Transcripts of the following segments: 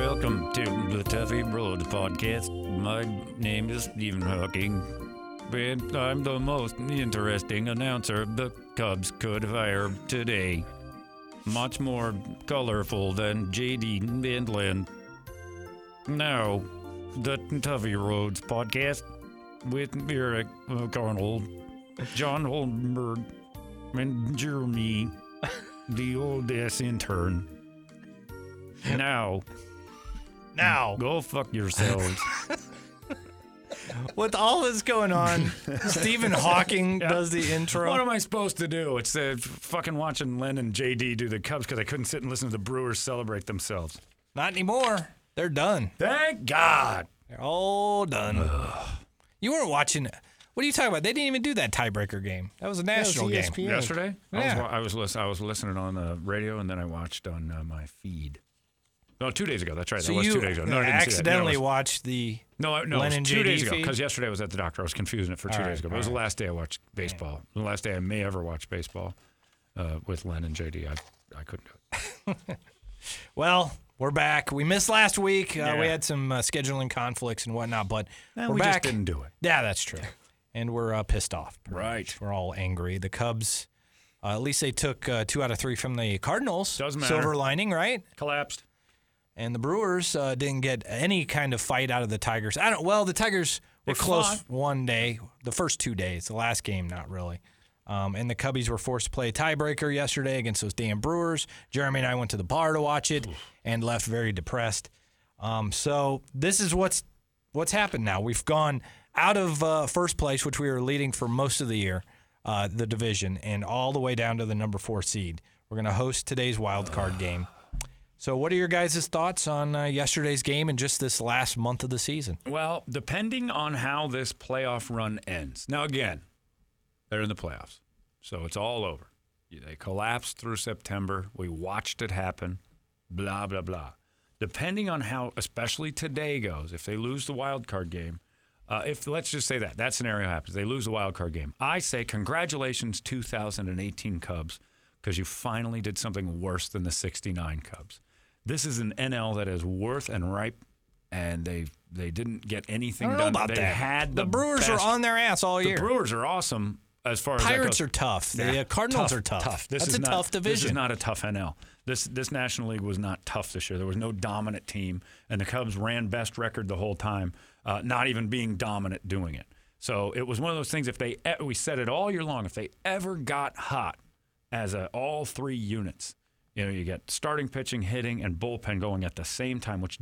Welcome to the Tuffy Road podcast. My name is Stephen Hawking, and I'm the most interesting announcer the Cubs could hire today. Much more colorful than JD Midland. Now, the Tuffy Rhodes podcast with Eric Arnold, John Holmberg, and Jeremy, the old ass intern. Now, Now, go fuck yourselves. with all this going on, Stephen Hawking does the intro. What am I supposed to do? It's uh, fucking watching Len and JD do the Cubs because I couldn't sit and listen to the Brewers celebrate themselves. Not anymore. They're done. Thank God. They're all done. You weren't watching. What are you talking about? They didn't even do that tiebreaker game. That was a national game. Yesterday, Yeah. I was I was, I was listening on the radio and then I watched on uh, my feed. No, two days ago. That's right. So that was two days ago. No, I didn't see that. Accidentally was- watched the. No, no, Len it was two JD days ago because yesterday I was at the doctor. I was confusing it for two All days ago. But it was the last day I watched baseball. The last day I may ever watch baseball uh, with Len and JD. I, I couldn't do it. Well, we're back. We missed last week. Uh, We had some uh, scheduling conflicts and whatnot, but Eh, we're we back. just didn't do it. Yeah, that's true. And we're uh, pissed off. Right. much. We're all angry. The Cubs, uh, at least they took uh, two out of three from the Cardinals. Doesn't matter. Silver lining, right? Collapsed. And the Brewers uh, didn't get any kind of fight out of the Tigers. I don't. Well, the Tigers were They close fought. one day, the first two days. The last game, not really. Um, and the Cubbies were forced to play a tiebreaker yesterday against those damn Brewers. Jeremy and I went to the bar to watch it and left very depressed. Um, so this is what's what's happened now. We've gone out of uh, first place, which we were leading for most of the year, uh, the division, and all the way down to the number four seed. We're going to host today's wild card game. So, what are your guys' thoughts on uh, yesterday's game and just this last month of the season? Well, depending on how this playoff run ends. Now, again, they're in the playoffs, so it's all over. They collapsed through September. We watched it happen. Blah blah blah. Depending on how, especially today goes, if they lose the wild card game, uh, if let's just say that that scenario happens, they lose the wild card game. I say congratulations, 2018 Cubs, because you finally did something worse than the 69 Cubs. This is an NL that is worth and ripe, and they they didn't get anything I don't know done. about they that. had the, the, Brewers are on their ass all year. The. Brewers are awesome as far as that Pirates are tough. The Nah, uh, Cardinals are tough. Tough. This That's is a not, tough This is not a tough NL. This this National League was not tough this year. There was no dominant team, and the Cubs ran best record the whole time, uh, not even being dominant doing it. So it was one of those things. If they we said it all year long, if they ever got hot as a, all three units, you know, you get starting pitching, hitting, and bullpen going at the same time, which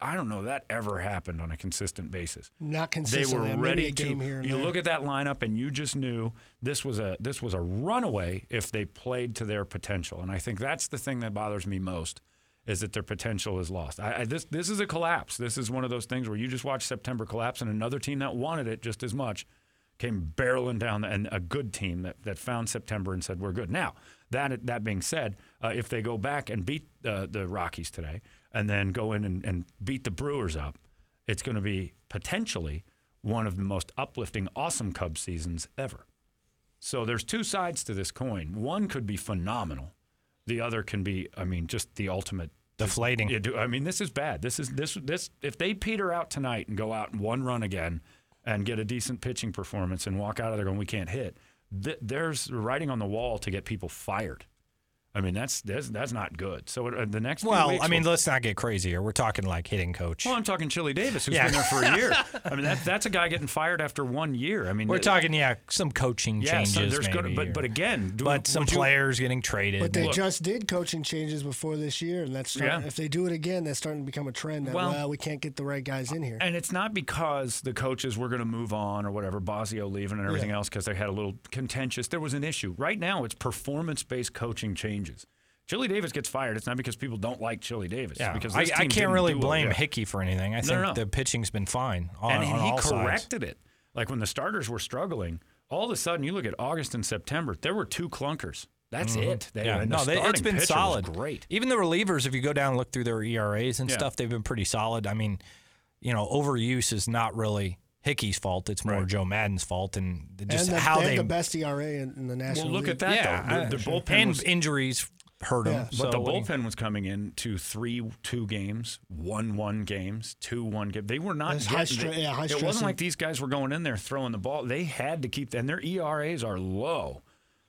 I don't know that ever happened on a consistent basis Not consistent. they were ready to. here You look at that lineup, and you just knew this was a this was a runaway if they played to their potential. And I think that's the thing that bothers me most is that their potential is lost. I, I, this this is a collapse. This is one of those things where you just watch September collapse, and another team that wanted it just as much came barreling down, and a good team that, that found September and said we're good. Now that that being said, uh, if they go back and beat uh, the Rockies today, and then go in and, and beat the Brewers up, it's going to be potentially one of the most uplifting, awesome Cubs seasons ever. So there's two sides to this coin. One could be phenomenal. The other can be, I mean, just the ultimate Deflating. do- I mean, this is bad. This is this this. If they peter out tonight and go out and one run again, and get a decent pitching performance and walk out of there going, we can't hit. Th- there's writing on the wall to get people fired. I mean, that's that's, that's not good. So uh, the next few Well, weeks I mean, will- let's not get crazy here. We're talking like hitting coach. well, I'm talking Chili Davis, who's Yeah. been there for a year. I mean, that, that's a guy getting fired after one year. I mean, We're th- talking, yeah, some coaching yeah, changes. so there's maybe, good, but or- but again, do, but some would you- players getting traded. But they Look. just did coaching changes before this year, and that's starting, Yeah. if they do it again, that's starting to become a trend. That Well- well, we can't get the right guys in here. And it's not because the coaches were going to move on or whatever, Bosio leaving and everything Yeah. else because they had a little contentious. There was an issue. Right now, it's performance based coaching changes. Chili Davis gets fired. It's not because people don't like Chili Davis. yeah, because I, I can't really blame. Hickey for anything. I No, think no, no. the pitching's been fine on, and, on he all sides. corrected it. Like when the starters were struggling, all of a sudden you look at August and September, there were two clunkers. That's it. They, Mm-hmm. Yeah, no, they, it's been solid. great. Even the relievers, if you go down and look through their ERAs and Yeah. stuff, they've been pretty solid. I mean, you know, overuse is not really Hickey's fault. It's more Right. Joe Maddon's fault, and just and the, how they they. have the best ERA in, in the Well, national look League. at that yeah, though. I- The, the bullpen and was injuries hurt him. Yeah. But so the what do you- bullpen was coming in to three two games, one one games, two one game. They were not It's high getting. stre- yeah, high it wasn't like these guys were going in there throwing the ball. They had to keep, and their ERAs are low.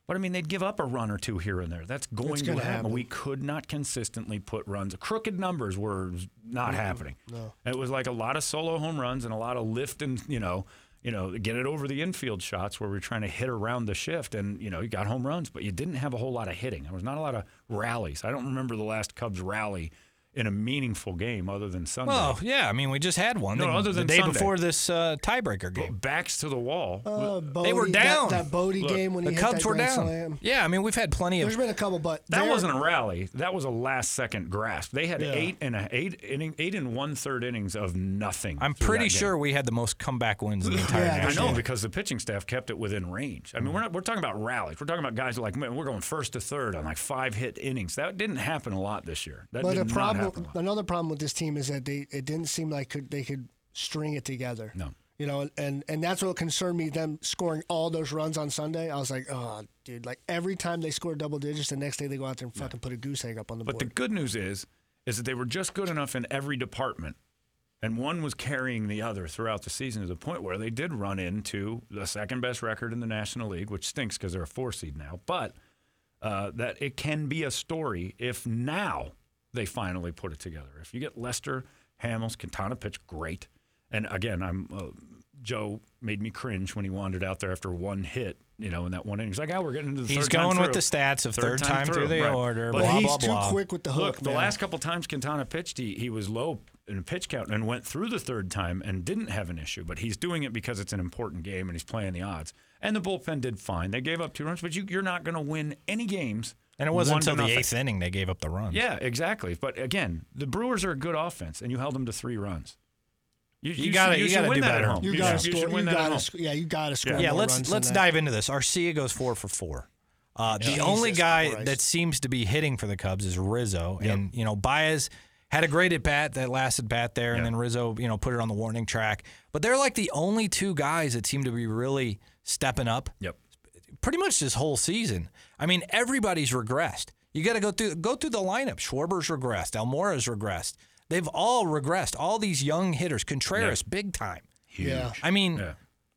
But I mean, they'd give up a run or two here and there. That's going to happen. happen. We could not consistently put runs. Crooked numbers were not happening. no. It was like a lot of solo home runs and a lot of lift and you know, you know, get it over the infield shots where we're trying to hit around the shift. And you know, you got home runs, but you didn't have a whole lot of hitting. There was not a lot of rallies. I don't remember the last Cubs rally in a meaningful game other than Sunday. Well, yeah, I mean, we just had one. No, the, other than the day Sunday. before this uh, tiebreaker game. Backs to the wall. Uh, They were down. That, that Bote Look, game when The he hit Cubs that were grand down. slam. Yeah, I mean, we've had plenty of. There's been a couple, but That they're- wasn't a rally. That was a last second grasp. They had Yeah. eight and a eight inning, eight and one third innings of nothing. I'm pretty sure we had the most comeback wins in the entire Yeah, I know because the pitching staff kept it within range. I mean, we're not we're talking about rallies. We're talking about guys who are like man, we're going first to third on like five hit innings. That didn't happen a lot this year. That But did the not problem, another problem with this team is that they it didn't seem like could, they could string it together. No. You know, and and that's what concerned me. Them scoring all those runs on Sunday, I was like, oh, dude! Like every time they score double digits, the next day they go out there and fucking put a goose egg up on the board. But the good news is, is that they were just good enough in every department, and one was carrying the other throughout the season to the point where they did run into the second best record in the National League, which stinks because they're a four seed now. But uh, that it can be a story if now they finally put it together. If you get Lester, Hamels, Quintana pitched great, and again, I'm uh, Joe made me cringe when he wandered out there after one hit. You know, in that one inning, he's like, "Oh, we're getting into the He's third time He's going with through." the stats of third, time, through, the right. order, But blah, he's blah, too blah. quick with the hook. Look, the last couple times Quintana pitched, he, he was low in pitch count and went through the third time and didn't have an issue. But he's doing it because it's an important game and he's playing the odds. And the bullpen did fine. They gave up two runs, but you, you're not going to win any games. And it wasn't until the nothing. eighth inning they gave up the runs. Yeah, exactly. But again, the Brewers are a good offense, and you held them to three runs. You, You gotta- should, you gotta win do that better. at home. You You got to score. You got home. to. Yeah, you got to score. Yeah. Yeah, more let's runs let's than that. dive into this. Arcia goes four for four. Uh, the Jesus only guy Christ. that seems to be hitting for the Cubs is Rizzo, and you know Baez had a great at bat that lasted bat there, and then Rizzo you know put it on the warning track. But they're like the only two guys that seem to be really stepping up. Yep. Pretty much this whole season. I mean, everybody's regressed. You got to go through go through the lineup. Schwarber's regressed. Almora's regressed. They've all regressed. All these young hitters. Contreras, big time. Yeah. I mean, Yeah.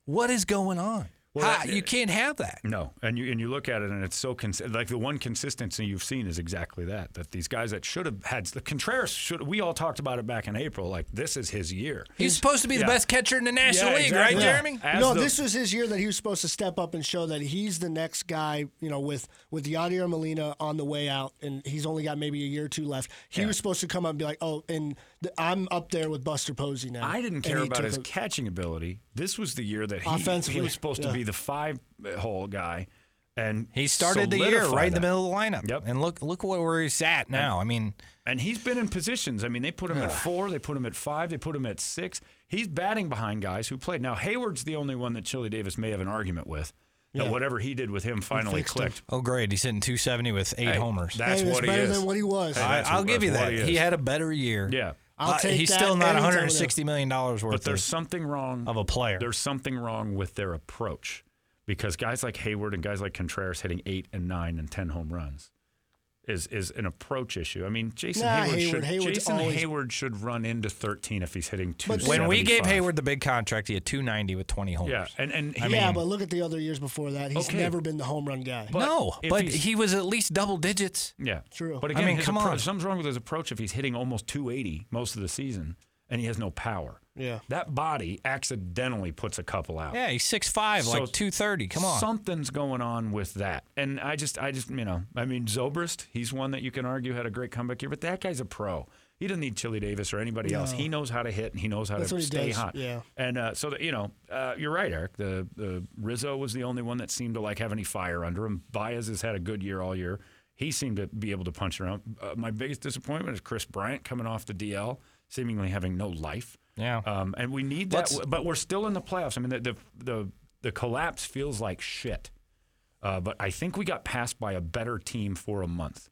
what is going on? Well, How- that- you can't have that. No, and you and you look at it, and it's so cons- like the one consistency you've seen is exactly that. That these guys that should have had the Contreras should. We all talked about it back in April. Like this is his year. He's supposed to be the best catcher in the National Yeah, League, exactly. right, Yeah. Jeremy? As no, the- this was his year that he was supposed to step up and show that he's the next guy. You know, with with Yadier Molina on the way out, and he's only got maybe a year or two left. He was supposed to come up and be like, "Oh, and th- I'm up there with Buster Posey now." I didn't care he about took his a- catching ability. This was the year that he, he was supposed to be the five hole guy, and He started the year solidify right in the middle of the lineup. Yep. And look look where he's at now. I mean, And he's been in positions. I mean, they put him at four, they put him at five, they put him at six. He's batting behind guys who played. Now Heyward's the only one that Chili Davis may have an argument with. That Yeah. whatever he did with him finally fixed him. clicked. oh great, he's hitting 270 with eight Hey, homers. That's hey, what he better is. than what he was. Hey, I, I'll what- give you that. he He, had a better year. yeah. I'll Uh, take he's that still not any time of 160 million dollars worth But there's of, something wrong of a player. There's something wrong with their approach because guys like Heyward and guys like Contreras hitting eight and nine and ten home runs is is an approach issue. I mean, Jason Nah, Heyward, Heyward- should Heyward's Jason always- Heyward should run into 13 if he's hitting two. But when we gave Heyward the big contract, he had 290 with 20 homers. yeah, and and he, yeah, but look at the other years before that. He's Okay. never been the home run guy. But no, but he was at least double digits. yeah, True. But I mean, come approach, on. something's wrong with his approach if he's hitting almost 280 most of the season and he has no power. yeah. That body accidentally puts a couple out. Yeah, he's 6'5", So like 230. Come on. Something's going on with that. And I just, I just, you know, I mean, Zobrist, he's one that you can argue had a great comeback year, but that guy's a pro. He doesn't need Chili Davis or anybody else. He knows how to hit and he knows how That's to what he stay does, hot. yeah. And uh, so, that, you know, uh, you're right, Eric. The, the Rizzo was the only one that seemed to like have any fire under him. Baez has had a good year all year. He seemed to be able to punch around. Uh, my biggest disappointment is Kris Bryant coming off the DL, seemingly having no life. Yeah. Um, and we need that, Let's- but we're still in the playoffs. I mean, the the the, the collapse feels like shit. Uh, but I think we got passed by a better team for a month.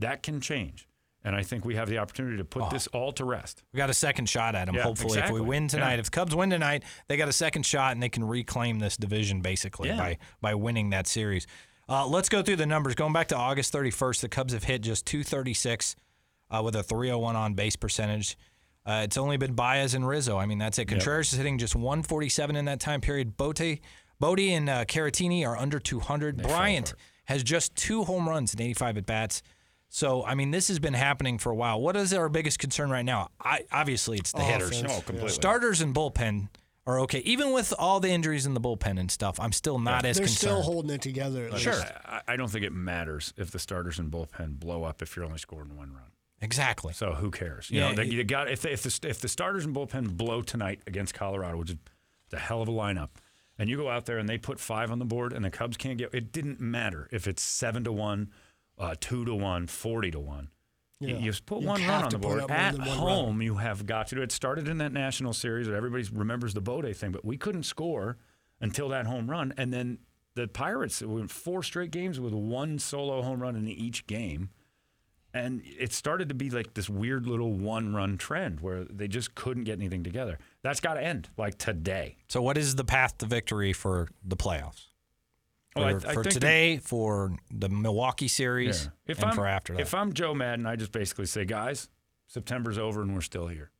That can change, and I think we have the opportunity to put this all to rest. We got a second shot at them, Yeah, hopefully, if we win tonight, Yeah. if Cubs win tonight, they got a second shot and they can reclaim this division basically Yeah. by by winning that series. Uh, let's go through the numbers. Going back to August 31st, the Cubs have hit just 236 uh, with a 301 on base percentage. Uh, it's only been Baez and Rizzo. I mean, that's it. Contreras is hitting just 147 in that time period. Bote, Bodie and uh, Caratini are under 200. Bryant has just two home runs and 85 at bats. So, I mean, this has been happening for a while. What is our biggest concern right now? I, obviously, it's the hitters. No, completely. Starters and bullpen are okay. Even with all the injuries in the bullpen and stuff, I'm still not as They're concerned. still holding it together. at Sure. least. I, I don't think it matters if the starters and bullpen blow up if you're only scoring one run. Exactly. So who cares? You Yeah, know, they, you got if the, if the if the starters and bullpen blow tonight against Colorado, which is a hell of a lineup, and you go out there and they put five on the board, and the Cubs can't get. It didn't matter if it's seven to one, uh, two to one, 40 to one. You- Yeah. You, just put You one run on the board up at than one run. home. You have got to do it. Started in that national series that everybody remembers the Bote thing, but we couldn't score until that home run, and then the Pirates went four straight games with one solo home run in each game. And it started to be like this weird little one run trend where they just couldn't get anything together. That's got to end like today. So, what is the path to victory for the playoffs? For, Well, I- I for think that- today, for the Milwaukee series, If and I'm, for after that. If I'm Joe Maddon, I just basically say, guys, September's over and we're still here.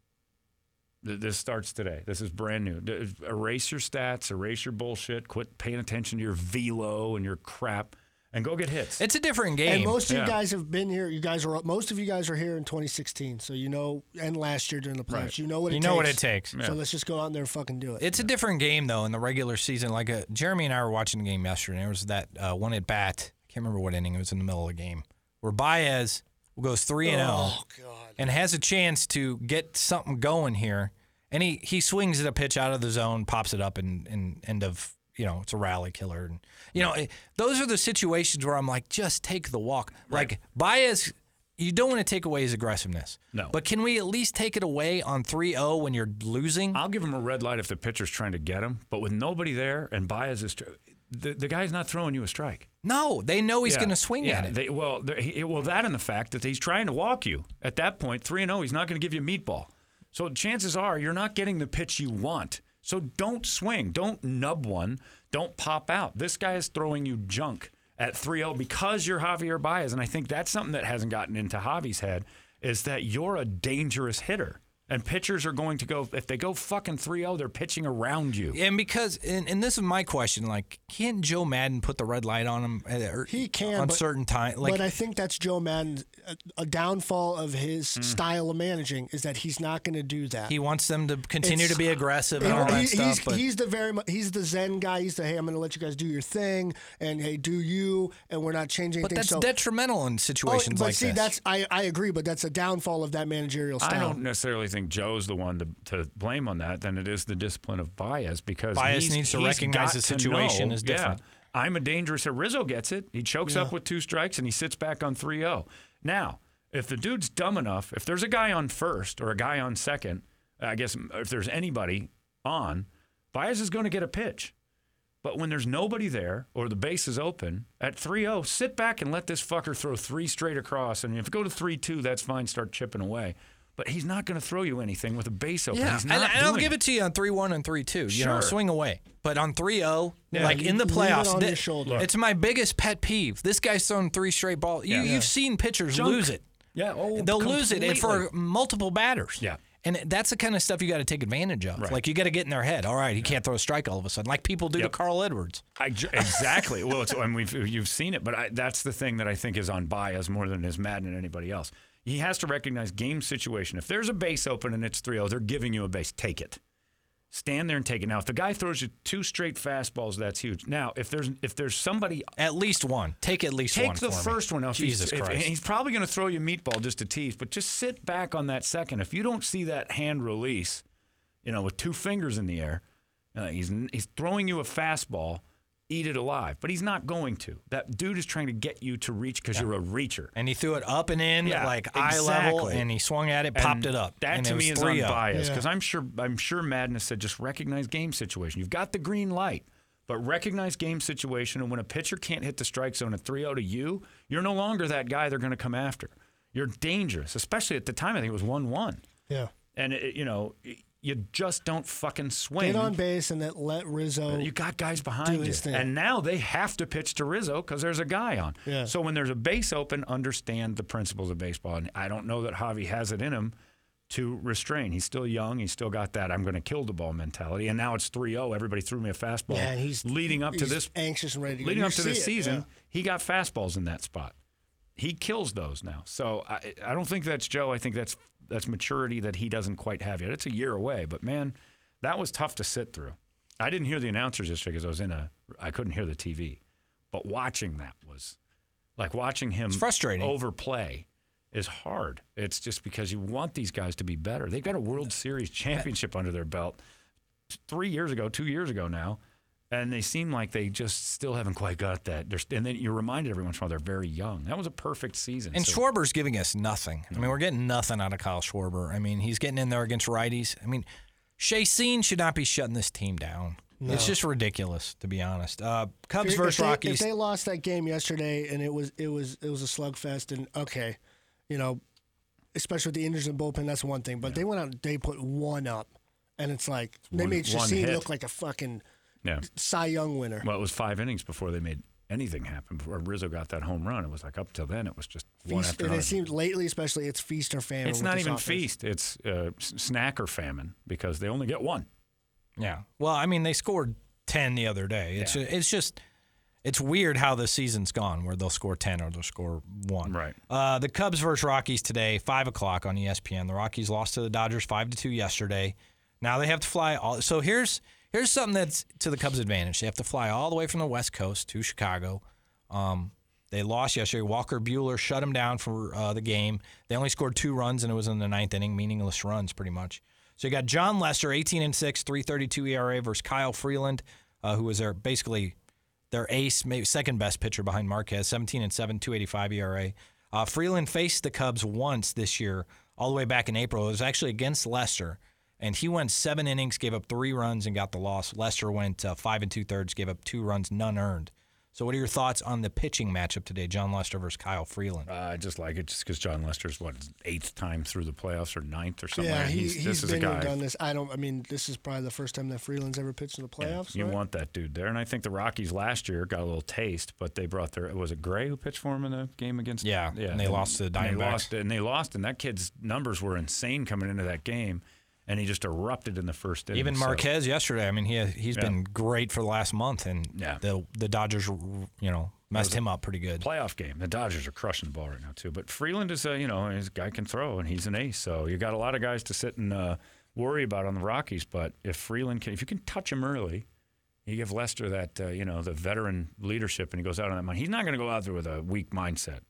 This starts today. This is brand new. Erase your stats, erase your bullshit, quit paying attention to your velo and your crap, and go get hits. it's a different game. And most of Yeah. you guys have been here. You guys are most of you guys are here in 2016, so you know. And last year during the playoffs, Right. you know what you it know takes. what it takes. So let's just go out there and fucking do it. It's a different game though in the regular season. Like uh Jeremy and I were watching the game yesterday. and There was that uh, one at bat. I can't remember what inning. It was in the middle of the game where Baez goes three and zero oh god. and has a chance to get something going here. And he, he swings at a pitch out of the zone, pops it up, and, and end of you know it's a rally killer. And you know eh, those are the situations where I'm like, just take the walk. Like Baez, you don't want to take away his aggressiveness. No. But can we at least take it away on 3-0 when you're losing? I'll give him a red light if the pitcher's trying to get him, but with nobody there and Baez is, tr- the, the guy's not throwing you a strike. No, they know he's Yeah. going to swing yeah, at it. They, well, he, well, that and the fact that he's trying to walk you. At that point, three and zero, he's not going to give you a meatball. So chances are you're not getting the pitch you want. So don't swing. Don't nub one. Don't pop out. This guy is throwing you junk at 3-0 because you're Javier Baez, and I think that's something that hasn't gotten into Javi's head is that you're a dangerous hitter. And pitchers are going to go if they go fucking 3-0, they're pitching around you. and because, and, and this is my question: like, can't Joe Maddon put the red light on him? or- er, He can, on but- certain time. Like, but I think that's Joe Maddon's a, a downfall of his mm. style of managing is that he's not going to do that. he wants them to continue It's- to be aggressive and He- that he- stuff. he's, but he's the very he's the Zen guy. He's the hey, I'm going to let you guys do your thing, and hey, do you, and we're not changing but anything. that's so, detrimental in situations Oh, situations but like see, this. that's I, I agree, but that's a downfall of that managerial style. I don't necessarily think Joe's the one to, to blame on that. Then it is the discipline of Baez because he's- needs to recognize the situation is different. Yeah, I'm a dangerous. Rizzo gets it. He chokes up with two strikes and he sits back on 3-0. Now, if the dude's dumb enough, if there's a guy on first or a guy on second, I guess if there's anybody on, Baez is going to get a pitch. But when there's nobody there or the base is open at 3-0, sit back and let this fucker throw three straight across. And if you go to 3-2, that's fine. Start chipping away. But he's not going to throw you anything with a base open. yeah, he's and, not and I'll give it to you on three one and three two. You know, Sure. swing away. But on 3-0, Yeah, like in the playoffs, on thi- your shoulder. it's my biggest pet peeve. This guy's thrown three straight balls. You, Yeah. You've seen pitchers Junk. lose it. Yeah, oh, They'll lose it for multiple batters. Yeah. And that's the kind of stuff you got to take advantage of. Right. Like you got to get in their head. All right, he can't throw a strike all of a sudden, like people do Yep. to Carl Edwards. I exactly. well, it's, and we've you've seen it, but I, that's the thing that I think is on Baez more than is Maddon and anybody else. He has to recognize game situation. If there's a base open and it's 3-0, they're giving you a base. Take it. Stand there and take it. Now, if the guy throws you two straight fastballs, that's huge. Now, if there's if there's somebody At least one. Take at least Take one. the for me. first one. Now, if he's- Jesus if- Christ. and he's probably going to throw you a meatball just to tease, but just sit back on that second. If you don't see that hand release, you know, with two fingers in the air, uh, he's he's throwing you a fastball. Eat it alive, but he's not going to. That dude is trying to get you to reach because you're a reacher. and he threw it up and in, Yeah, like eye level, and he swung at it, popped And it up. That and to me is 3-0. unbiased Yeah. because I'm sure I'm sure Madness said just recognize game situation. You've got the green light, but recognize game situation. And when a pitcher can't hit the strike zone at 3-0 to you, you're no longer that guy they're going to come after. You're dangerous, especially at the time. I think it was one-one. Yeah. And it, you know, you just don't fucking swing. Get on base and then let Rizzo. You got guys behind you, thing. and now they have to pitch to Rizzo because there's a guy on. Yeah. So when there's a base open, understand the principles of baseball. And I don't know that Javi has it in him to restrain. He's still young. He's still got that I'm going to kill the ball mentality. And now it's 3-0. Everybody threw me a fastball. yeah, he's leading up to he's this anxious and ready to leading up to this it, season, yeah. he got fastballs in that spot. He kills those now. So I, I don't think that's Joe. I think that's that's maturity that he doesn't quite have yet. It's a year away, but man, that was tough to sit through. I didn't hear the announcers yesterday because I was in a. I couldn't hear the TV, but watching that was like watching him It's frustrating. overplay is hard. It's just because you want these guys to be better. They've got a World Series championship under their belt three years ago, two years ago now, and they seem like they just still haven't quite got that. They're, and then you're reminded every once in a while they're very young. That was a perfect season. And So- Schwarber's giving us nothing. I mean, we're getting nothing out of Kyle Schwarber. I mean, he's getting in there against righties. I mean, Chacin should not be shutting this team down. It's just ridiculous, to be honest. Uh, Cubs If versus they, Rockies. If they lost that game yesterday and it was it was it was a slugfest and okay, you know, especially with the injuries in the bullpen, that's one thing. But they went out they put one up, and it's like they One- made one Chacin look like a fucking yeah. Cy Young winner. Well, it was five innings before they made anything happen. Before Rizzo got that home run, it was like up till then it was just one Feast, after and it seems lately, especially, it's feast or famine. it's not even offense. feast. It's uh, snack or famine because they only get one. Yeah. Well, I mean, they scored 10 the other day. It's Yeah. it's just it's weird how the season's gone where they'll score 10 or they'll score 1. Right. Uh, the Cubs versus Rockies today, 5 o'clock on ESPN. The Rockies lost to the Dodgers 5 to 2 yesterday. Now they have to fly all. So here's here's something that's to the Cubs' advantage. They have to fly all the way from the West Coast to Chicago. Um, they lost yesterday. Walker Buehler shut them down for uh, the game. They only scored two runs, and it was in the ninth inning, meaningless runs pretty much. So you got Jon Lester, 18 and 6, 332 ERA versus Kyle Freeland, uh, who was their basically their ace, maybe second best pitcher behind Marquez, 17 and 7, 285 ERA. Uh, Freeland faced the Cubs once this year, all the way back in April. It was actually against Lester, and he went seven innings, gave up three runs, and got the loss. Lester went uh, five and two thirds, gave up two runs, none earned. So, what are your thoughts on the pitching matchup today, Jon Lester versus Kyle Freeland? Uh, I just like it just because Jon Lester's what his eighth time through the playoffs or ninth or something. Yeah, like he, he's, he's this is a been there, guy. done this. I don't. I mean, this is probably the first time that Freeland's ever pitched in the Yeah, playoffs. you right? want that dude there, and I think the Rockies last year got a little taste, but they brought their was it Gray who pitched for him in the game against Yeah, yeah, and they lost to the and They Diamondbacks. lost, and they lost, and that kid's numbers were insane coming into that game, and he just erupted in the first inning. Even so- Marquez yesterday. I mean, he he's Yeah. been great for the last month, and Yeah. the the Dodgers, you know, messed him up pretty good. playoff game. The Dodgers are crushing the ball right now too. But Freeland is a you know his guy can throw and he's an ace. So you got a lot of guys to sit and uh, worry about on the Rockies. But if Freeland can, if you can touch him early, you give Lester that uh, you know the veteran leadership and he goes out on that mind. He's not going to go out there with a weak mindset.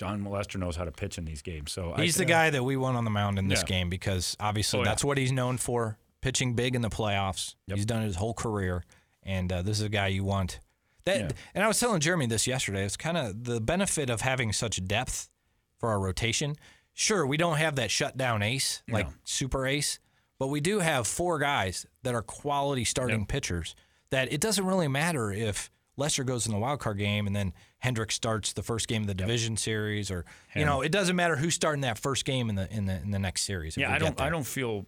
Jon Lester knows how to pitch in these games. So He's I, the guy that we want on the mound in this Yeah. game because obviously Oh, yeah. that's what he's known for, pitching big in the playoffs. Yep. He's done it his whole career, and uh, this is a guy you want. That, Yeah. And I was telling Jeremy this yesterday. It's kind of the benefit of having such depth for our rotation. Sure, we don't have that shutdown ace like No. super ace, but we do have four guys that are quality starting Yep. pitchers. That it doesn't really matter if Lester goes in the wild card game and then Hendrick starts the first game of the division series, or you know, it doesn't matter who's starting that first game in the in the in the next series. Yeah, I don't. I don't feel.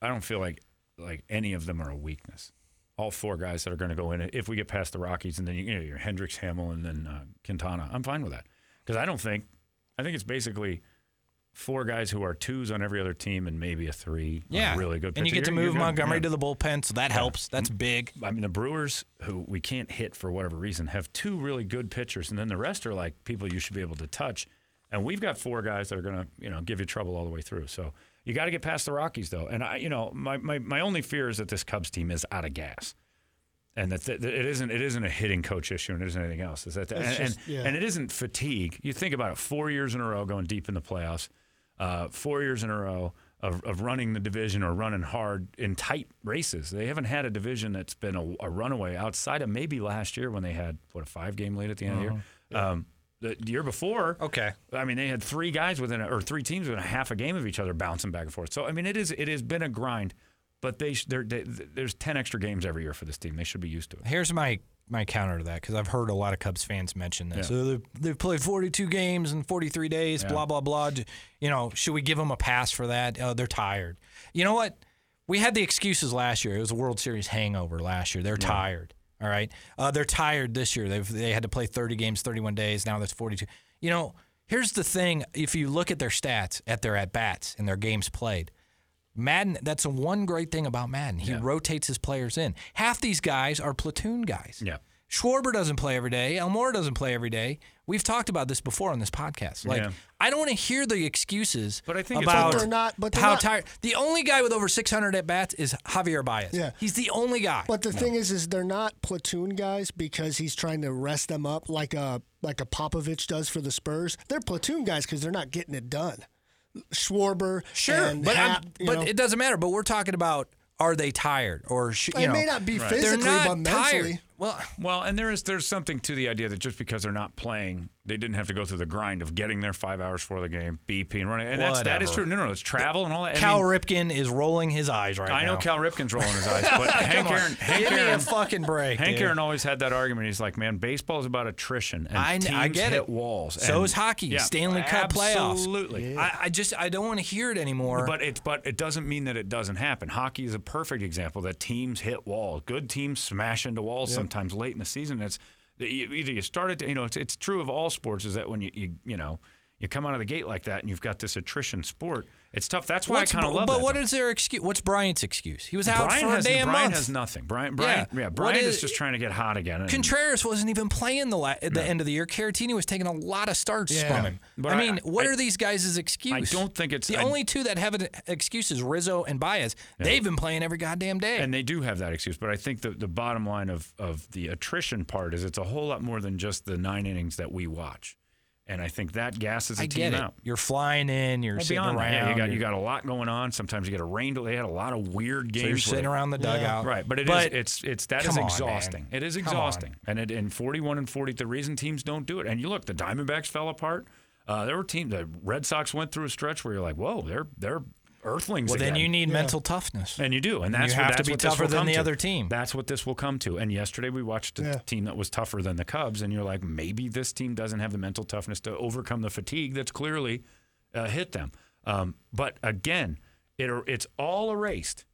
I don't feel like like any of them are a weakness. All four guys that are going to go in if we get past the Rockies, and then you know your Hendricks, Hamill, and then uh, Quintana. I'm fine with that because I don't think. I think it's basically four guys who are twos on every other team and maybe a three. on a Yeah, really good. and you get to You're- you're move good. Montgomery Yeah. to the bullpen, so that helps. That's big. I mean, the Brewers, who we can't hit for whatever reason, have two really good pitchers, and then the rest are like people you should be able to touch. And we've got four guys that are going to, you know, give you trouble all the way through. So you got to get past the Rockies, though. And I, you know, my, my, my only fear is that this Cubs team is out of gas, and that, that it isn't it isn't a hitting coach issue, and it isn't anything else. Is that and, It's just- and, yeah. and it isn't fatigue. You think about it: four years in a row going deep in the playoffs, uh, four years in a row of, of running the division or running hard in tight races. They haven't had a division that's been a, a runaway outside of maybe last year when they had what a five game lead at the end of the year. Um, the year before, Okay. I mean, they had three guys within a, or three teams within a half a game of each other, bouncing back and forth. So I mean, it is it has been a grind, but they, they there's ten extra games every year for this team. They should be used to it. Here's my my counter to that because I've heard a lot of Cubs fans mention this. Yeah. So they've, they've played 42 games in 43 days, Yeah. blah blah blah. You know, should we give them a pass for that? Oh, they're tired. You know what? we had the excuses last year. It was a World Series hangover last year. They're tired. All right, uh, they're tired this year. They've they had to play 30 games, 31 days. Now that's 42. You know, here's the thing: if you look at their stats, at their at bats and their games played, Maddon. That's the one great thing about Maddon. He rotates his players in. Half these guys are platoon guys. Yeah. Schwarber doesn't play every day. Almora doesn't play every day. We've talked about this before on this podcast. Like, Yeah. I don't want to hear the excuses But I think about more- They're not- but they're how not- tired. The only guy with over 600 at bats is Javier Baez. Yeah. He's the only guy. But the thing is, is they're not platoon guys because he's trying to rest them up like a like a Popovich does for the Spurs. They're platoon guys because they're not getting it done. Schwarber, sure, and but, I'm- Hap, but know. it doesn't matter. But we're talking about are they tired or sh- you It know, may not be they're physically, not but mentally. tired. Well, Well, and there is there's something to the idea that just because they're not playing, they didn't have to go through the grind of getting there five hours for the game, BP and running, and that's that is true. No, no, it's travel and all that. I Cal mean, Ripken is rolling his eyes right now. I know Cal Ripken's rolling his eyes, but Hank. Aaron, Hank Give me a fucking break. Hank dude. Aaron always had that argument. He's like, man, baseball is about attrition, and I, teams I get hit it. walls. So and- is hockey. Yeah, Stanley Cup playoffs. Absolutely. I, I just I don't want to hear it anymore. But it but it doesn't mean that it doesn't happen. Hockey is a perfect example that teams hit walls. Good teams smash into walls sometimes late in the season. It's either you started to, you know it's, it's true of all sports is that when you, you you know you come out of the gate like that and you've got this attrition sport, it's tough. That's why What's- I kind of love it. But that. what though. is their excuse? What's Bryant's excuse? He was out Brian for has a damn Brian month. has nothing. Brian Brian Yeah. yeah, Brian is, is- just trying to get hot again. and- Contreras wasn't even playing the la- at the end of the year. Caratini was taking a lot of starts Yeah. from him. But I I- mean, what I- are these guys' excuse? I don't think it's- the I- only two that have an excuse is Rizzo and Baez. They've been playing every goddamn day. And they do have that excuse, but I think the, the bottom line of, of the attrition part is it's a whole lot more than just the nine innings that we watch. And I think that gasses a I team get it. out. You're flying in. You're Well, sitting beyond around. that, yeah, you got you're- got a lot going on. Sometimes you get a rain delay. They had a lot of weird games. so you're sitting around the dugout. Right, but it is it's it's that is come on, exhausting. man. It is Come on. exhausting, and it in 41 and 40, the reason teams don't do it. And you look, the Diamondbacks fell apart. Uh, there were teams. The Red Sox went through a stretch where you're like, whoa, they're they're earthlings. Well, then you need mental toughness. And you do, and And that's you what, have to be tougher than the to. other team. That's what this will come to. And yesterday we watched a Yeah. team that was tougher than the Cubs, and you're like, maybe this team doesn't have the mental toughness to overcome the fatigue that's clearly uh, hit them. Um, but again, it it's all erased.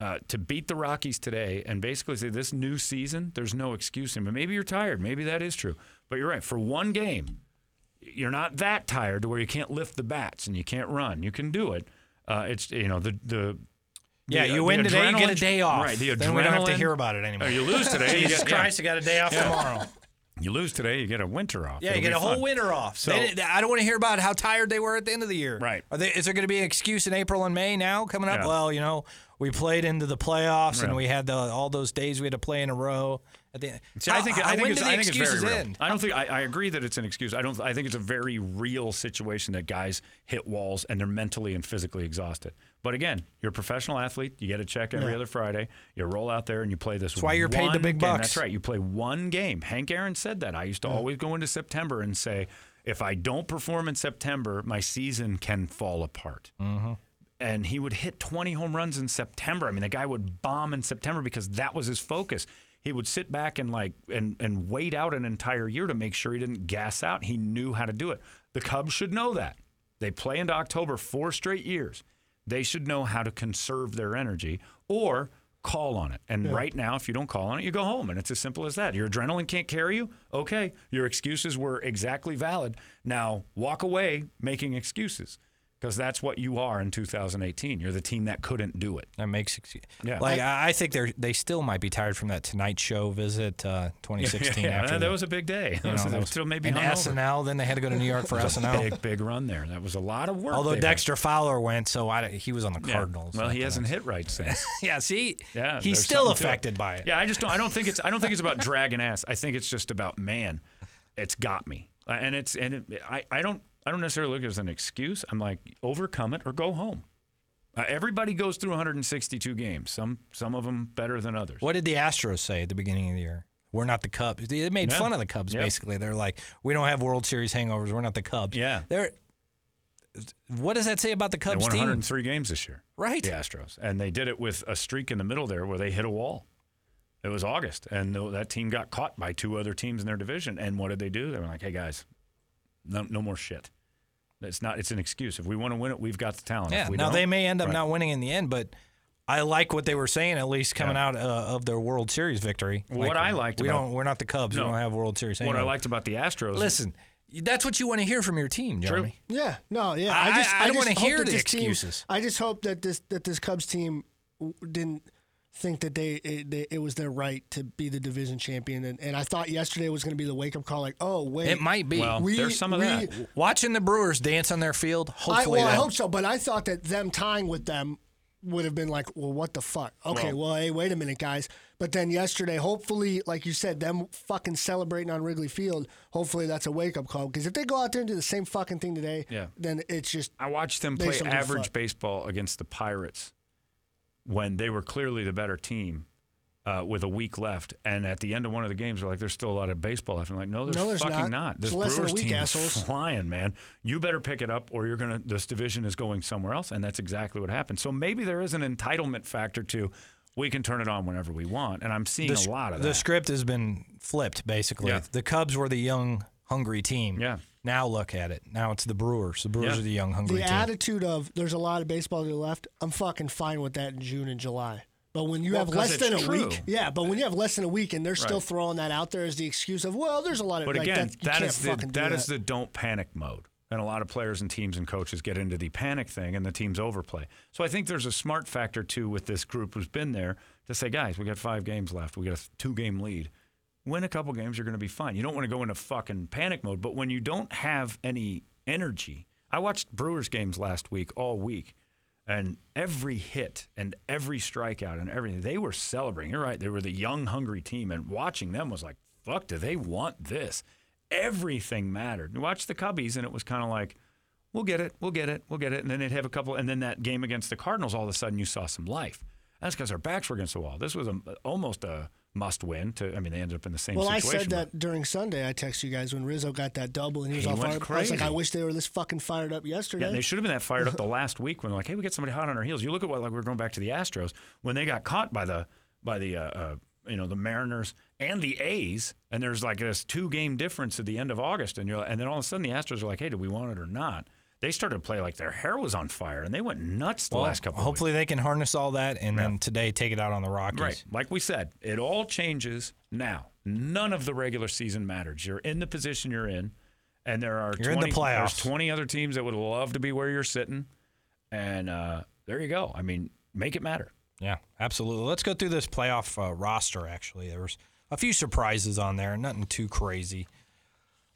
Uh, to beat the Rockies today and basically say this new season, there's no excuse. But maybe you're tired. Maybe that is true. But you're right. For one game, you're not that tired to where you can't lift the bats and you can't run. You can do it. Uh, it's you know the the Yeah, the- you win today, you get a day off. Right. The then we don't have to hear about it anymore. Oh, you lose today. you Jesus get, yeah. Christ, you got a day off tomorrow. You lose today, you get a winter off. Yeah, you It'll get be a whole fun. winter off. So- Then- I don't want to hear about how tired they were at the end of the year. Right. Are they, is there going to be an excuse in April and May now coming up? Yeah. Well, you know, we played into the playoffs and we had the, all those days we had to play in a row. At the end. See, I think How- I think it's, I think it's very real. end? I don't think I, I agree that it's an excuse. I don't. I think it's a very real situation that guys hit walls and they're mentally and physically exhausted. But again, you're a professional athlete. You get a check every other Friday. You roll out there and you play this. That's why you're paid the big bucks. That's right. You play one game. Hank Aaron said that. I used to always go into September and say, if I don't perform in September, my season can fall apart. Mm-hmm. and he would hit 20 home runs in September. I mean, the guy would bomb in September because that was his focus. He would sit back and like and and wait out an entire year to make sure he didn't gas out. He knew how to do it. The Cubs should know that. They play into October four straight years. They should know how to conserve their energy or call on it. And right now, if you don't call on it, you go home. And it's as simple as that. Your adrenaline can't carry you. Okay, your excuses were exactly valid. Now walk away making excuses because that's what you are in 2018. You're the team that couldn't do it. That makes excuse. Yeah. Like I, I think they are they still might be tired from that Tonight Show visit, uh, 2016. Yeah, after that the- was a big day. you know, That that was still maybe and hungover. SNL. Then they had to go to New York for It was a SNL. Big, big run there. That was a lot of work. Although they've had. Dexter Fowler went, so I, he was on the Yeah. Cardinals. Well, he hasn't hit right since. Yeah, see, Yeah, he's still something it. affected by it. Yeah, I just don't. I don't think it's. I don't think it's about dragging ass. I think it's just about man. It's got me, Uh, and it's and it, I. I don't. I don't necessarily look at it as an excuse. I'm like overcome it or go home. Uh, everybody goes through 162 games. Some some of them better than others. What did the Astros say at the beginning of the year? We're not the Cubs. They made Yeah. fun of the Cubs basically. They're like, we don't have World Series hangovers. We're not the Cubs. Yeah. They're. What does that say about the They Cubs won team? 103 games this year. Right. The Astros, and they did it with a streak in the middle there where they hit a wall. It was August, and that team got caught by two other teams in their division. And what did they do? They were like, "Hey guys, no, no more shit. It's not. It's an excuse. If we want to win it, we've got the talent. Yeah. If we Now don't, they may end up right. not winning in the end, but I like what they were saying, at least coming out uh, of their World Series victory. What I liked we about- don't, we're not the Cubs. No. We don't have World Series. What I liked about the Astros. Listen, that's what you want to hear from your team, Jeremy. Yeah, no, yeah. I- I, just, I- I don't just wanna hope hear that the this team- excuses. I just hope that this that this Cubs team didn't think that they it, they it was their right to be the division champion, and, and I thought yesterday was going to be the wake up call, like, oh wait, It might be. Well, we- there's some of we- that. Watching the Brewers dance on their field, I, hopefully well, I hope so, but I thought that them tying with them would have been like, well, what the fuck? Okay, well, hey, wait a minute, guys. But then yesterday, hopefully, like you said, them fucking celebrating on Wrigley Field. Hopefully, that's a wake up call. Because if they go out there and do the same fucking thing today, Yeah. then it's just I watched them play just don't give a average fuck. baseball against the Pirates when they were clearly the better team uh, with a week left. And at the end of one of the games, they're like, "There's still a lot of baseball left." I'm like, "No, there's, No, there's fucking not. not. This It's less than a Brewers week, team assholes." is flying, man. You better pick it up, or you're gonna. This division is going somewhere else, and that's exactly what happened. So maybe there is an entitlement factor to. We can turn it on whenever we want, and I'm seeing the, a lot of that. the script has been flipped basically. Yeah. The Cubs were the young, hungry team. Yeah. Now look at it. Now it's the Brewers. The Brewers Yeah. are the young, hungry the team. attitude of there's a lot of baseball to the left. I'm fucking fine with that in June and July. But when you Well, have 'cause less than a true. week, yeah. But when you have less than a week and they're still throwing that out there as the excuse of, well, there's a lot of But like, again, that, you that can't is the fucking do that is the don't panic mode. And a lot of players and teams and coaches get into the panic thing and the teams overplay. So I think there's a smart factor too with this group who's been there to say, guys, we got five games left. We got a two game lead. Win a couple games, you're going to be fine. You don't want to go into fucking panic mode. But when you don't have any energy, I watched Brewers games last week all week. And every hit and every strikeout and everything, they were celebrating. You're right. They were the young, hungry team. And watching them was like, fuck, do they want this? Everything mattered. You watch the Cubbies, and it was kind of like, we'll get it, we'll get it, we'll get it. And then they'd have a couple. And then that game against the Cardinals, all of a sudden, you saw some life. That's because our backs were against the wall. This was a, almost a must win. To I mean, they ended up in the same Well, I said that during Sunday. I texted you guys when Rizzo got that double and he was He all went fired up. I was like, crazy. I wish they were this fucking fired up yesterday. Yeah, they should have been that fired up the last week when they're like, "Hey, we get somebody hot on our heels." You look at what like we're going back to the Astros when they got caught by the by the uh, uh, you know the Mariners and the A's, and there's like this two game difference at the end of August, and you're and then all of a sudden the Astros are like, "Hey, do we want it or not?" They started to play like their hair was on fire, and they went nuts the Well, last couple. hopefully they can harness all that and then today take it out on the Rockies. right? Like we said, it all changes now. None of the regular season matters. You're in the position you're in, and there are You're in the 20, There's playoffs. 20 other teams that would love to be where you're sitting, and uh, there you go. I mean, make it matter. Yeah, absolutely. Let's go through this playoff uh, roster. Actually, there was a few surprises on there, nothing too crazy.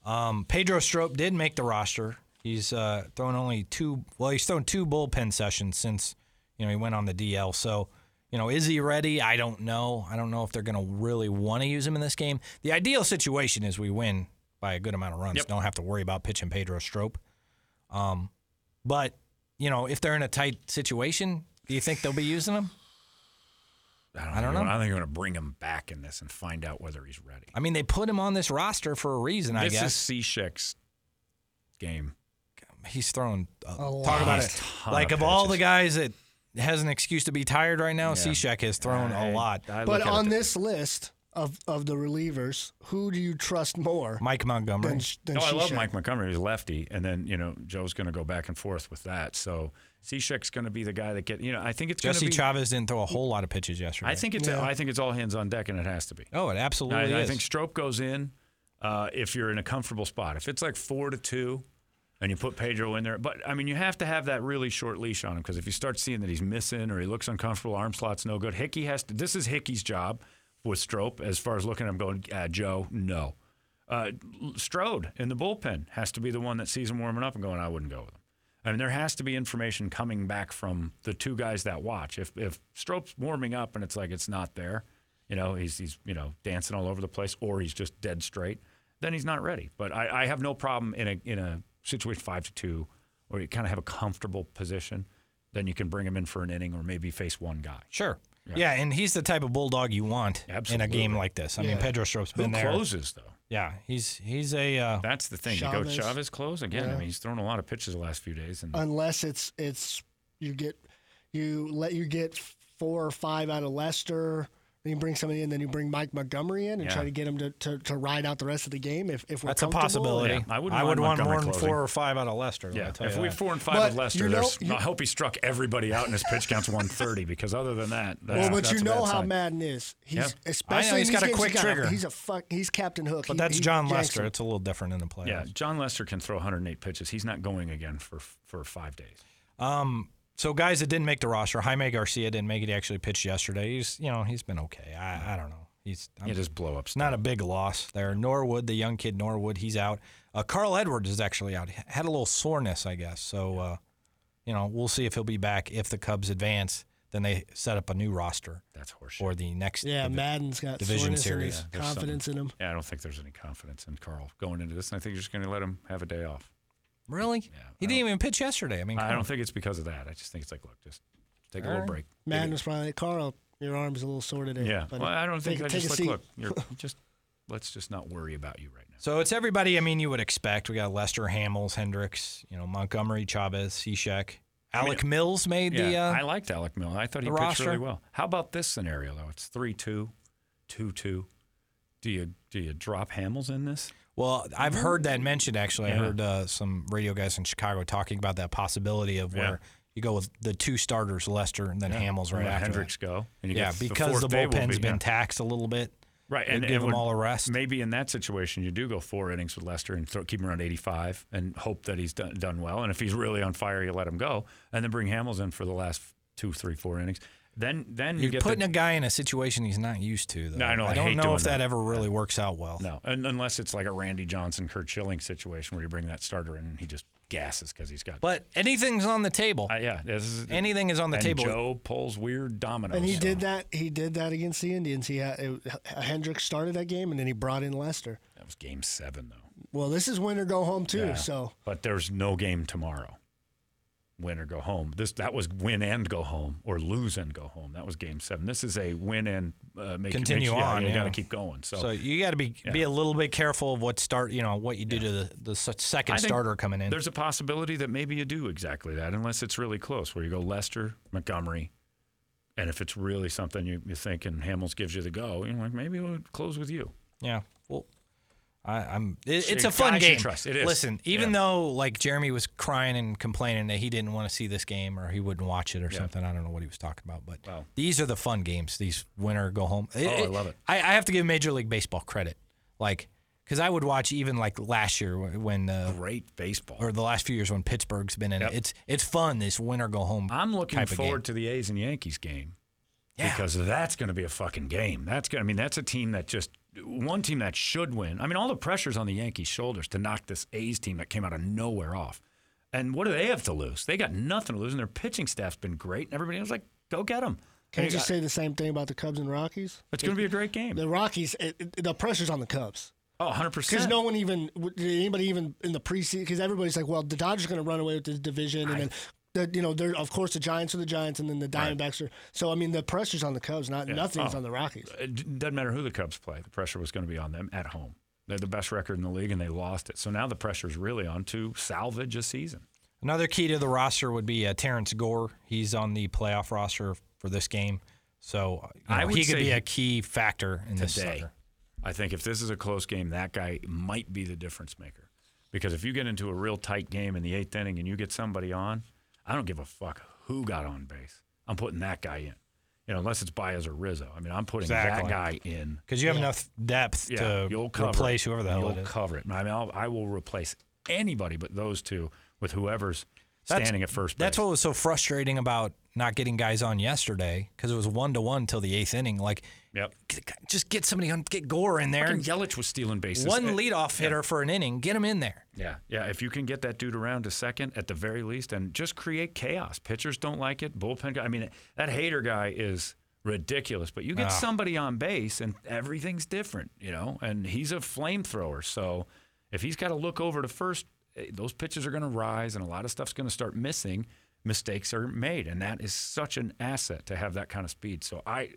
Um, Pedro Strop did make the roster. He's uh, thrown only two. Well, he's thrown two bullpen sessions since you know he went on the DL. So, you know, is he ready? I don't know. I don't know if they're going to really want to use him in this game. The ideal situation is we win by a good amount of runs. Yep. Don't have to worry about pitching Pedro Strop. Um, but you know, if they're in a tight situation, do you think they'll be using him? I don't, I don't know. I think they're going to bring him back in this and find out whether he's ready. I mean, they put him on this roster for a reason, I guess this is Cishek's game. He's thrown. Uh, A talk about it. Ton Like of of all the pitches. guys that has an excuse to be tired right now, Yeah. Cishek has thrown I- a lot. I but look at on it- this list of, of the relievers, who do you trust more Mike Montgomery. than, than No, I love Cishek? Mike Montgomery. He's lefty, and then you know Joe's going to go back and forth with that. So Cishek's going to be the guy that get. You know, I think it's going to Jesse be. Chavez didn't throw a whole lot of pitches yesterday. I think it's. Yeah. I think it's all hands on deck, and it has to be. Oh, it absolutely I, I is. think Strop goes in uh, if you're in a comfortable spot. If it's like four to two, and you put Pedro in there, but I mean, you have to have that really short leash on him because if you start seeing that he's missing or he looks uncomfortable, arm slot's no good. Hickey has to. This is Hickey's job with Strop as far as looking him going, uh, Joe, no. Uh, Strode in the bullpen has to be the one that sees him warming up and going, I wouldn't go with him. I mean, there has to be information coming back from the two guys that watch. If if Strop's warming up and it's like it's not there, you know, he's he's you know dancing all over the place, or he's just dead straight, then he's not ready. But I, I have no problem in a in a situation five to two, where you kind of have a comfortable position. Then you can bring him in for an inning, or maybe face one guy. sure. Yeah. and he's the type of bulldog you want in a game like this. I mean, Pedro Strop's Who been there. closes though? Yeah, he's he's a uh, That's the thing. You Chavez. go Chavez close again. I mean, he's thrown a lot of pitches the last few days, and unless it's it's you get you let you get four or five out of Lester Then you bring somebody in, then you bring Mike Montgomery in and Yeah. try to get him to, to, to ride out the rest of the game. If, if we're That's a possibility. Yeah, I wouldn't I would mind want more than closing. four or five out of Lester. Yeah, tell if you we that. four and five But with Lester, you know- you- I hope he struck everybody out and his pitch counts 130 because other than that, that's, Well, but that's you a know bad how sign. Maddon is. He's Yeah. especially he's in these got a games, quick he's trigger. he's a fuck. He's Captain Hook. But He- that's he Jon Lester. them. It's a little different in the playoffs. Yeah, Jon Lester can throw 108 pitches. He's not going again for for five days. Um, so guys that didn't make the roster, Jaime Garcia didn't make it. He actually pitched yesterday. He's you know he's been okay. I, I don't know. He's I'm- Yeah, just blow up. it's not a big loss there. Norwood, the young kid Norwood, he's out. Uh, Carl Edwards is actually out. He had a little soreness, I guess. So uh, you know we'll see if he'll be back if the Cubs advance. Then they set up a new roster That's horseshit. for the next. Yeah, divi- Maddon's got Division soreness in series. his Yeah, there's confidence in him. Yeah, I don't think there's any confidence in Carl going into this. And I think you're just going to let him have a day off. Really? Yeah, he I didn't even pitch yesterday. I mean, I don't on. think it's because of that. I just think it's like, look, just take a little right. break. Maddon Maybe- was probably Carl, your arm's a little sore today. Yeah. buddy. Well, I don't think take, I take just like, look, you're just let's just not worry about you right now. So it's everybody. I mean, you would expect. We got Lester, Hamels, Hendricks, you know, Montgomery, Chavez, Cishek, Alec Mills made the. Yeah, Uh, I liked Alec Mills. I thought he the pitched really well. How about this scenario though? It's 3-2, 2-2. Do you do you drop Hamels in this? Well, I've heard that mentioned. Actually, I heard uh, some radio guys in Chicago talking about that possibility of Yeah. where you go with the two starters, Lester and then Hamels right after. Hendricks go. And you. Yeah, get because the will bullpen's be- been yeah. taxed a little bit. Right, They'd and give them all a rest. Maybe in that situation, you do go four innings with Lester and throw, keep him around 85 and hope that he's done, done well. And if he's really on fire, you let him go, and then bring Hamels in for the last two, three, four innings. Then, then you You're get putting the, a guy in a situation he's not used to. Though. No, I know, I don't know if that, that. ever really works out well. no, and, unless it's like a Randy Johnson, Curt Schilling situation where you bring that starter in and he just gasses because he's got. But anything's on the table. Uh, yeah, this is, Anything is on the and table. Joe pulls weird dominoes. And he so- did that. He did that against the Indians. He had it, Hendricks started that game, and then he brought in Lester. That was Game Seven, though. Well, this is win or go home too. Yeah. So But there's no game tomorrow. Win or go home. This that was win and go home, or lose and go home. That was Game Seven. This is a win and uh, make Continue make, yeah, on, You got to keep going. So, So you got to be be a little bit careful of what start. You know what you do to the, the second starter coming in. there's a possibility that maybe you do exactly that, unless it's really close, where you go Lester, Montgomery, and if it's really something you, you think and Hamels gives you the go, you know, like maybe we'll close with you. Yeah. I, I'm. It, it's a fun game. trust. It is. Listen, even Yeah. though like Jeremy was crying and complaining that he didn't want to see this game or he wouldn't watch it or Yeah. something, I don't know what he was talking about. But Wow. these are the fun games. These winner go home. Oh, I love it. I, I have to give Major League Baseball credit, like because I would watch even like last year when. Uh, Great baseball. or the last few years when Pittsburgh's been in Yep. it, it's it's fun. This winner go home. I'm looking type of game. forward to the A's and Yankees game Yeah. because that's going to be a fucking game. That's going. I mean, that's a team that just one team that should win. I mean, all the pressure's on the Yankees' shoulders to knock this A's team that came out of nowhere off. And what do they have to lose? They got nothing to lose, and their pitching staff's been great. And everybody was like, "Go get them." can you just say the same thing about the Cubs and Rockies? it's going to be a great game. The Rockies, it, it- the pressure's on the Cubs. Oh, 100%. Because no one even did anybody even in the preseason because everybody's like, well, the Dodgers are going to run away with the division, and then the, you know, they're of course the Giants are the Giants, and then the Right. Diamondbacks are. So I mean, the pressure's on the Cubs, not nothing's Oh. on the Rockies. It doesn't matter who the Cubs play. The pressure was going to be on them at home. They're the best record in the league, and they lost it. So now the pressure's really on to salvage a season. Another key to the roster would be uh, Terrence Gore. He's on the playoff roster for this game, so uh, you know, would he could be a key factor in this. today. sucker. I think if this is a close game, that guy might be the difference maker. Because if you get into a real tight game in the eighth inning and you get somebody on, I don't give a fuck who got on base. I'm putting that guy in. You know, unless it's Baez or Rizzo. I mean, I'm putting Exactly. that guy in. because you have enough depth Yeah, to you'll cover replace it. whoever the hell you'll it is. cover it. I mean, I'll, I will replace anybody but those two with whoever's That's- standing at first base. That's what was so frustrating about not getting guys on yesterday because it was one to one till the eighth inning. Like, Yep. just get somebody on, get Gore in there. Fucking Yelich was stealing bases. One Uh, leadoff hitter for an inning, get him in there. Yeah, yeah. If you can get that dude around to second at the very least, and just create chaos. Pitchers don't like it. Bullpen guy. I mean, that Hader guy is ridiculous. But you get Ah. somebody on base, and everything's different. You know, and he's a flamethrower. So if he's got to look over to first, eh, those pitches are going to rise, and a lot of stuff's going to start missing. Mistakes are made, and that is such an asset to have that kind of speed. So I.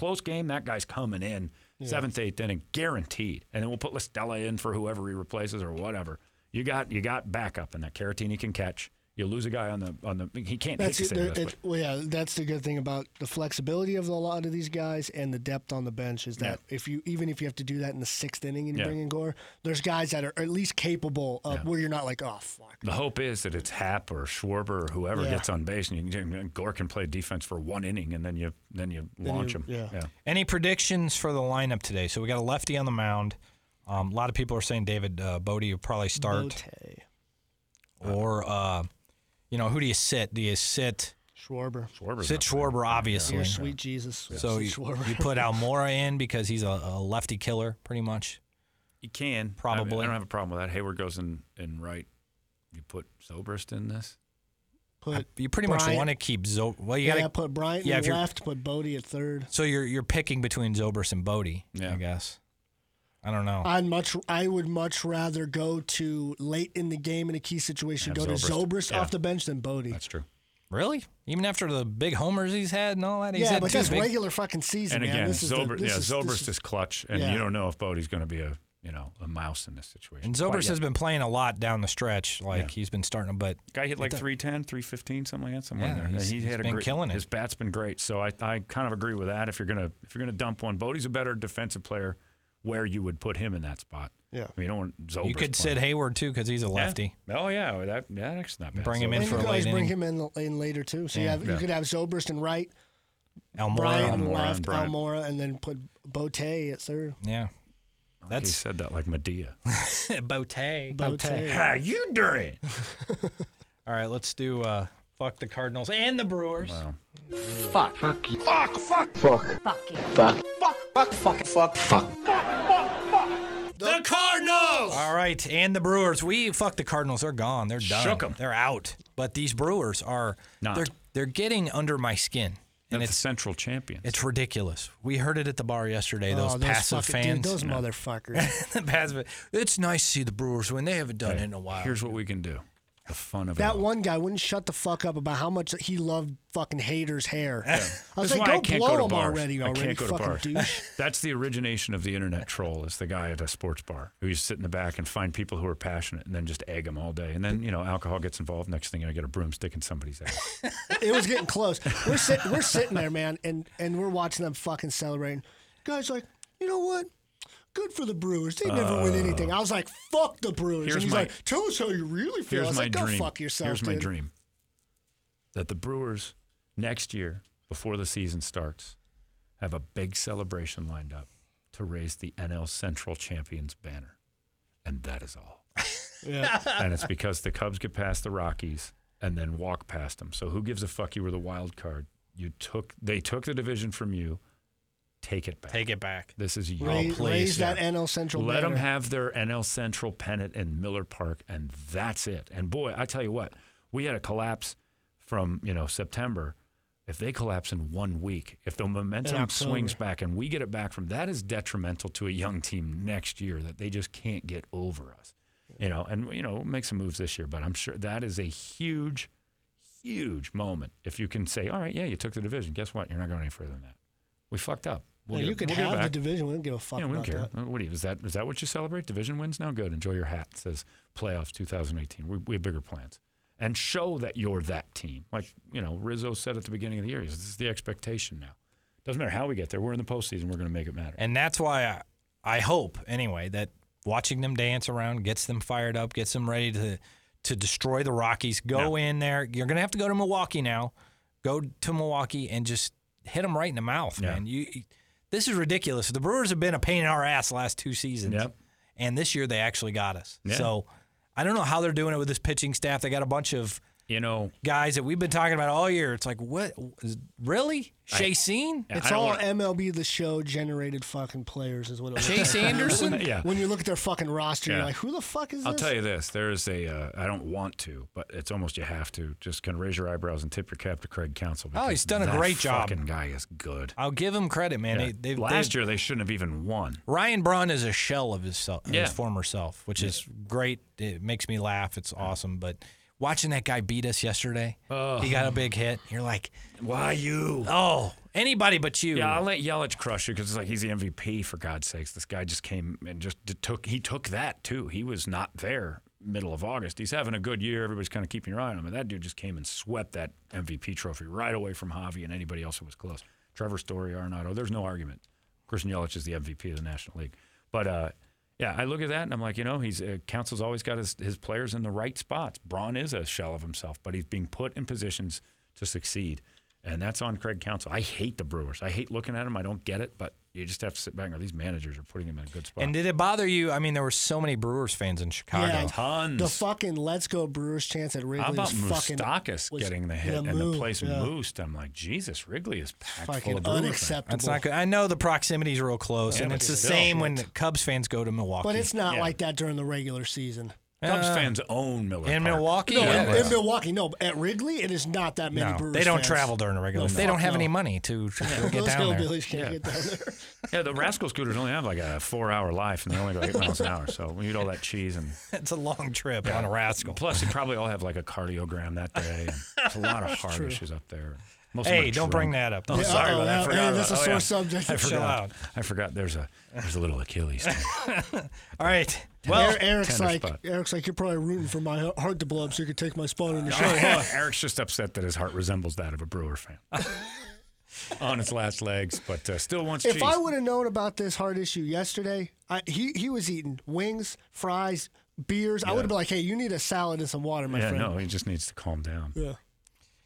Close game, that guy's coming in seventh, eighth inning, guaranteed. And then we'll put La Stella in for whoever he replaces or whatever. You got you got backup in that. Caratini can catch. You lose a guy on the on the. He can't. That's hit to it, say it- well, yeah. That's the good thing about the flexibility of a lot of these guys and the depth on the bench is that if you even if you have to do that in the sixth inning and you Yeah. bring in Gore, there's guys that are at least capable of where you're not like, oh fuck. The hope is that it's Happ or Schwarber or whoever Yeah. gets on base, and you can, Gore can play defense for one inning, and then you then you launch you- him. yeah. Any predictions for the lineup today? So we got a lefty on the mound. Um, a lot of people are saying David uh, Bote will probably start, Bote, or uh, you know, who do you sit? Do you sit Schwarber, Schwarber's sit not playing. Schwarber? Obviously. your sweet Jesus. So you, Schwarber. you put Almora in because he's a, a lefty killer, pretty much. You can I, Probably. I don't have a problem with that. Heyward goes in in right. You put Zobrist in this. put You pretty much want to keep Zo. Well, you yeah, got to. put Bryant yeah, in left, put Bote at third. So you're you're picking between Zobrist and Bote. Yeah. I guess. I don't know. I'd much I would much rather go to late in the game in a key situation, Have go to Zobrist. Zobrist Yeah. off the bench than Bote. That's true. really? Even after the big homers he's had and all that, he's yeah, had but that's big- regular fucking season, And man. again, this is the- Zobrist, this yeah, is- Zobrist this is, clutch, and yeah. you don't know if Bote's going to be a you know a mouse in this situation. And Zobrist has been playing a lot down the stretch. Like Yeah. he's been starting, but Guy hit like 310, 315, something like that. Somewhere Yeah, in there. he's- he he's had a been great, killing it. His bat's been great. So I, I kind of agree with that. If you're gonna if you're gonna dump one, Bote's a better defensive player. Where you would put him in that spot? Yeah. I mean, you don't want Zobrist. you could playing. sit Heyward too because he's a Yeah. lefty. Oh yeah, that yeah, that's not bad. Bring him So- in for you a can always late bring him in, in later too. So you Yeah. you could have Zobrist and right, Almora. Bryant and Almora left, and Bryant. Almora, and then put Bote at third. Yeah. he That's said that like Medea. Bote. Bote. How you doing? All right, let's do uh, fuck the Cardinals and the Brewers. Wow. The Cardinals. All right, and the Brewers. We fuck the Cardinals. They're gone. They're done. Shook 'em. They're out. But these Brewers are Not. they're they're getting under my skin, and And it's it's Central champions. it's ridiculous. We heard it at the bar yesterday. Those oh, passive fucking, fans. dude, those motherfuckers. The passive. It's nice to see the Brewers win. They haven't done Okay, it in a while. Here's what we can do. The fun of it that one guy wouldn't shut the fuck up about how much he loved fucking Hader's hair. I was That's like, go I can't blow go him bars. already, I already, can't go to bars. douche. That's the origination of the internet troll. Is the guy at a sports bar who used to sit in the back and find people who are passionate and then just egg them all day. And then you know alcohol gets involved. Next thing I get a broomstick in somebody's ass. it was getting close. We're sitting, we're sitting there, man, and and we're watching them fucking celebrating. Guys, like, you know what? Good for the Brewers. They never win uh. anything. I was like, fuck the Brewers. here's And he's my- like, tell us how you really feel. I Here's was my like, dream. go fuck yourself, Here's my dream. That the Brewers next year, before the season starts, have a big celebration lined up to raise the NL Central Champions banner, and that is all. Yeah. and it's because the Cubs get past the Rockies and then walk past them. So who gives a fuck? You were the wild card. You took. They took the division from you. Take it back. Take it back. This is your Raise, please, raise that yeah. NL Central Let them have their NL Central pennant in Miller Park, and that's it. And boy, I tell you what, we had a collapse from you know September. If they collapse in one week, if the momentum swings back and we get it back from that is detrimental to a young team next year that they just can't get over us. You know, and you know, we'll make some moves this year, but I'm sure that is a huge, huge moment. If you can say, all right, yeah, you took the division. Guess what? You're not going any further than that. We fucked up. We'll Yeah, get- you could we'll have the division. We don't give a fuck Yeah, we don't about care. that. What do you, is that is that what you celebrate? Division wins now? Good. Enjoy your hat. It says playoffs 2018. We, we have bigger plans. And show that you're that team. Like, you know, Rizzo said at the beginning of the year, this is the expectation now. Doesn't matter how we get there. We're in the postseason. We're going to make it matter. And that's why I, I hope anyway that watching them dance around gets them fired up, gets them ready to to destroy the Rockies. Go in there. You're gonna have to go to Milwaukee now. Go to Milwaukee and just hit them right in the mouth, Yeah. man. You, this is ridiculous. The Brewers have been a pain in our ass the last two seasons, Yep. and this year they actually got us. Yeah. So I don't know how they're doing it with this pitching staff. They got a bunch of You know, guys that we've been talking about all year. It's like, what? Is- Really? Chacin? Yeah, It's all wanna- MLB the show generated fucking players is what it was. Chase Anderson? yeah. When you look at their fucking roster, Yeah. you're like, who the fuck is this? I'll this? tell you this. There's a, uh, I don't want to, but it's almost you have to. Just kind of raise your eyebrows and tip your cap to Craig Counsell. Oh, he's done a great job. fucking guy is good. I'll give him credit, man. Yeah. They, they've, Last they've- year, they shouldn't have even won. Ryan Braun is a shell of his, self, Yeah. his former self, which is great. It makes me laugh. It's awesome. But watching that guy beat us yesterday, he got a big hit. You're like, Why you? oh, anybody but you. Yeah, I'll let Yelich crush you because it's like he's the MVP for God's sakes. This guy just came and just took. He took that too. He was not there middle of August. He's having a good year. Everybody's kind of keeping your eye on him. And that dude just came and swept that MVP trophy right away from Javy and anybody else who was close. Trevor Story, Arenado. There's no argument. Christian Yelich is the MVP of the National League. But uh, yeah, I look at that and I'm like, you know, he's uh, Counsell's always got his, his players in the right spots. Braun is a shell of himself, but he's being put in positions to succeed. And that's on Craig Counsell. I hate the Brewers. I hate looking at them. I don't get it, but you just have to sit back and go, these managers are putting him in a good spot. And did it bother you? I mean, there were so many Brewers fans in Chicago. Yeah, Tons. The fucking "Let's Go Brewers" chance at Wrigley How about was Moustakas getting the hit yeah, and Moo, the place yeah. moosed? I'm like, Jesus, Wrigley is packed full Fucking of Brewers fans. unacceptable. That's not good. I know the proximity is real close, Yeah, and but it's the same when Cubs fans go to Milwaukee. But it's not Yeah. like that during the regular season. Cubs Uh, fans own Miller in Park. Milwaukee. No, yeah, in, in. Milwaukee, no. At Wrigley, it is not that many no, Brewers. they don't fans. travel during the regular. No, they don't have no. any money to, to get down there. hillbillies can't Yeah. get down there. Yeah, the Rascal Scooters only have like a four-hour life, and they only go eight miles an hour. So we eat all that cheese, and It's a long trip on a rascal. plus, they probably all have like a cardiogram that day. And there's a lot of heart issues up there. Most Hey, don't bring that up. Oh, Yeah, sorry about that. I yeah, forgot yeah, about- that's a oh, sore yeah. subject. I Chill forgot. out. I forgot. There's a there's a little Achilles. thing. All right. Well, Well, Eric's like, spot. Eric's like, you're probably rooting for my heart to blow up so you can take my spot in the show. Eric's just upset that his heart resembles that of a Brewer fan. On its last legs, but uh, still wants to. If cheese. I would have known about this heart issue yesterday, I, he he was eating wings, fries, beers. I would have been like, hey, you need a salad and some water, my yeah, friend. no, he just needs to calm down. Yeah.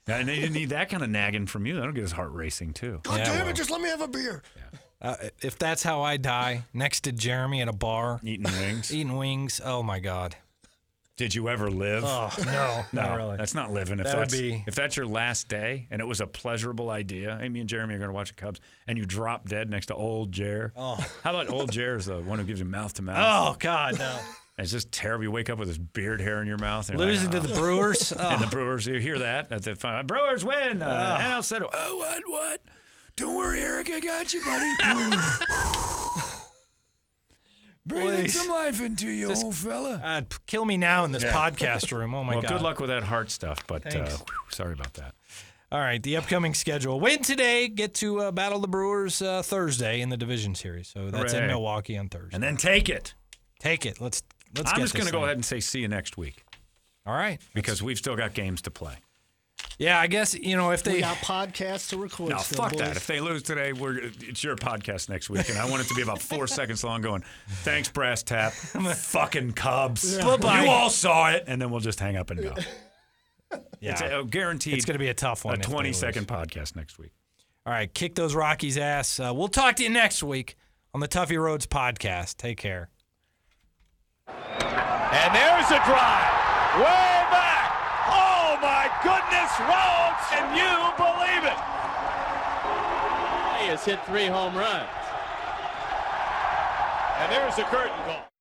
And they didn't need that kind of nagging from you. That'll get his heart racing too. God Yeah, damn well. it, just let me have a beer. uh, if that's how I die, next to Jeremy at a bar, Eating wings. eating wings, oh my God. Did you ever live? Oh, no, no, not really. that's not living. If That would that's be- if that's your last day and it was a pleasurable idea, hey, me and Jeremy are going to watch the Cubs, and you drop dead next to old Jer. Oh. How about old Jer is the one who gives you mouth to mouth? Oh, God, no. And it's just terrible. You wake up with this beard hair in your mouth. And Losing like, to the Brewers. And Oh. the Brewers, you hear that at the final. Brewers win. Uh, and Al said, "Oh, what, what? Don't worry, Eric, I got you, buddy. Breathing Please. some life into you, old fella." Uh, kill me now in this podcast room. Oh, my god. well, God. good luck with that heart stuff, but uh, sorry about that. All right, the upcoming schedule. Win today, get to uh, battle the Brewers uh, Thursday in the division series. So that's in Milwaukee on Thursday. And then take it. Take it. Let's let's I'm get just going to go ahead and say see you next week All right. because we've still got games to play. Yeah, I guess you know if We they got podcasts to record. No, still, fuck boys. that. If they lose today, we're it's your podcast next week, and I want it to be about four seconds long. Going, thanks, brass tap, fucking Cubs. Bye-bye. You all saw it, and then we'll just hang up and go. yeah, It's a, guaranteed. it's going to be a tough one. a if they 20 lose. second podcast next week. All right, kick those Rockies ass. Uh, we'll talk to you next week on the Tuffy Rhodes podcast. Take care. And there's a drive. Way back. Oh my goodness, Rhodes, can you believe it? He has hit three home runs. And there's the curtain call.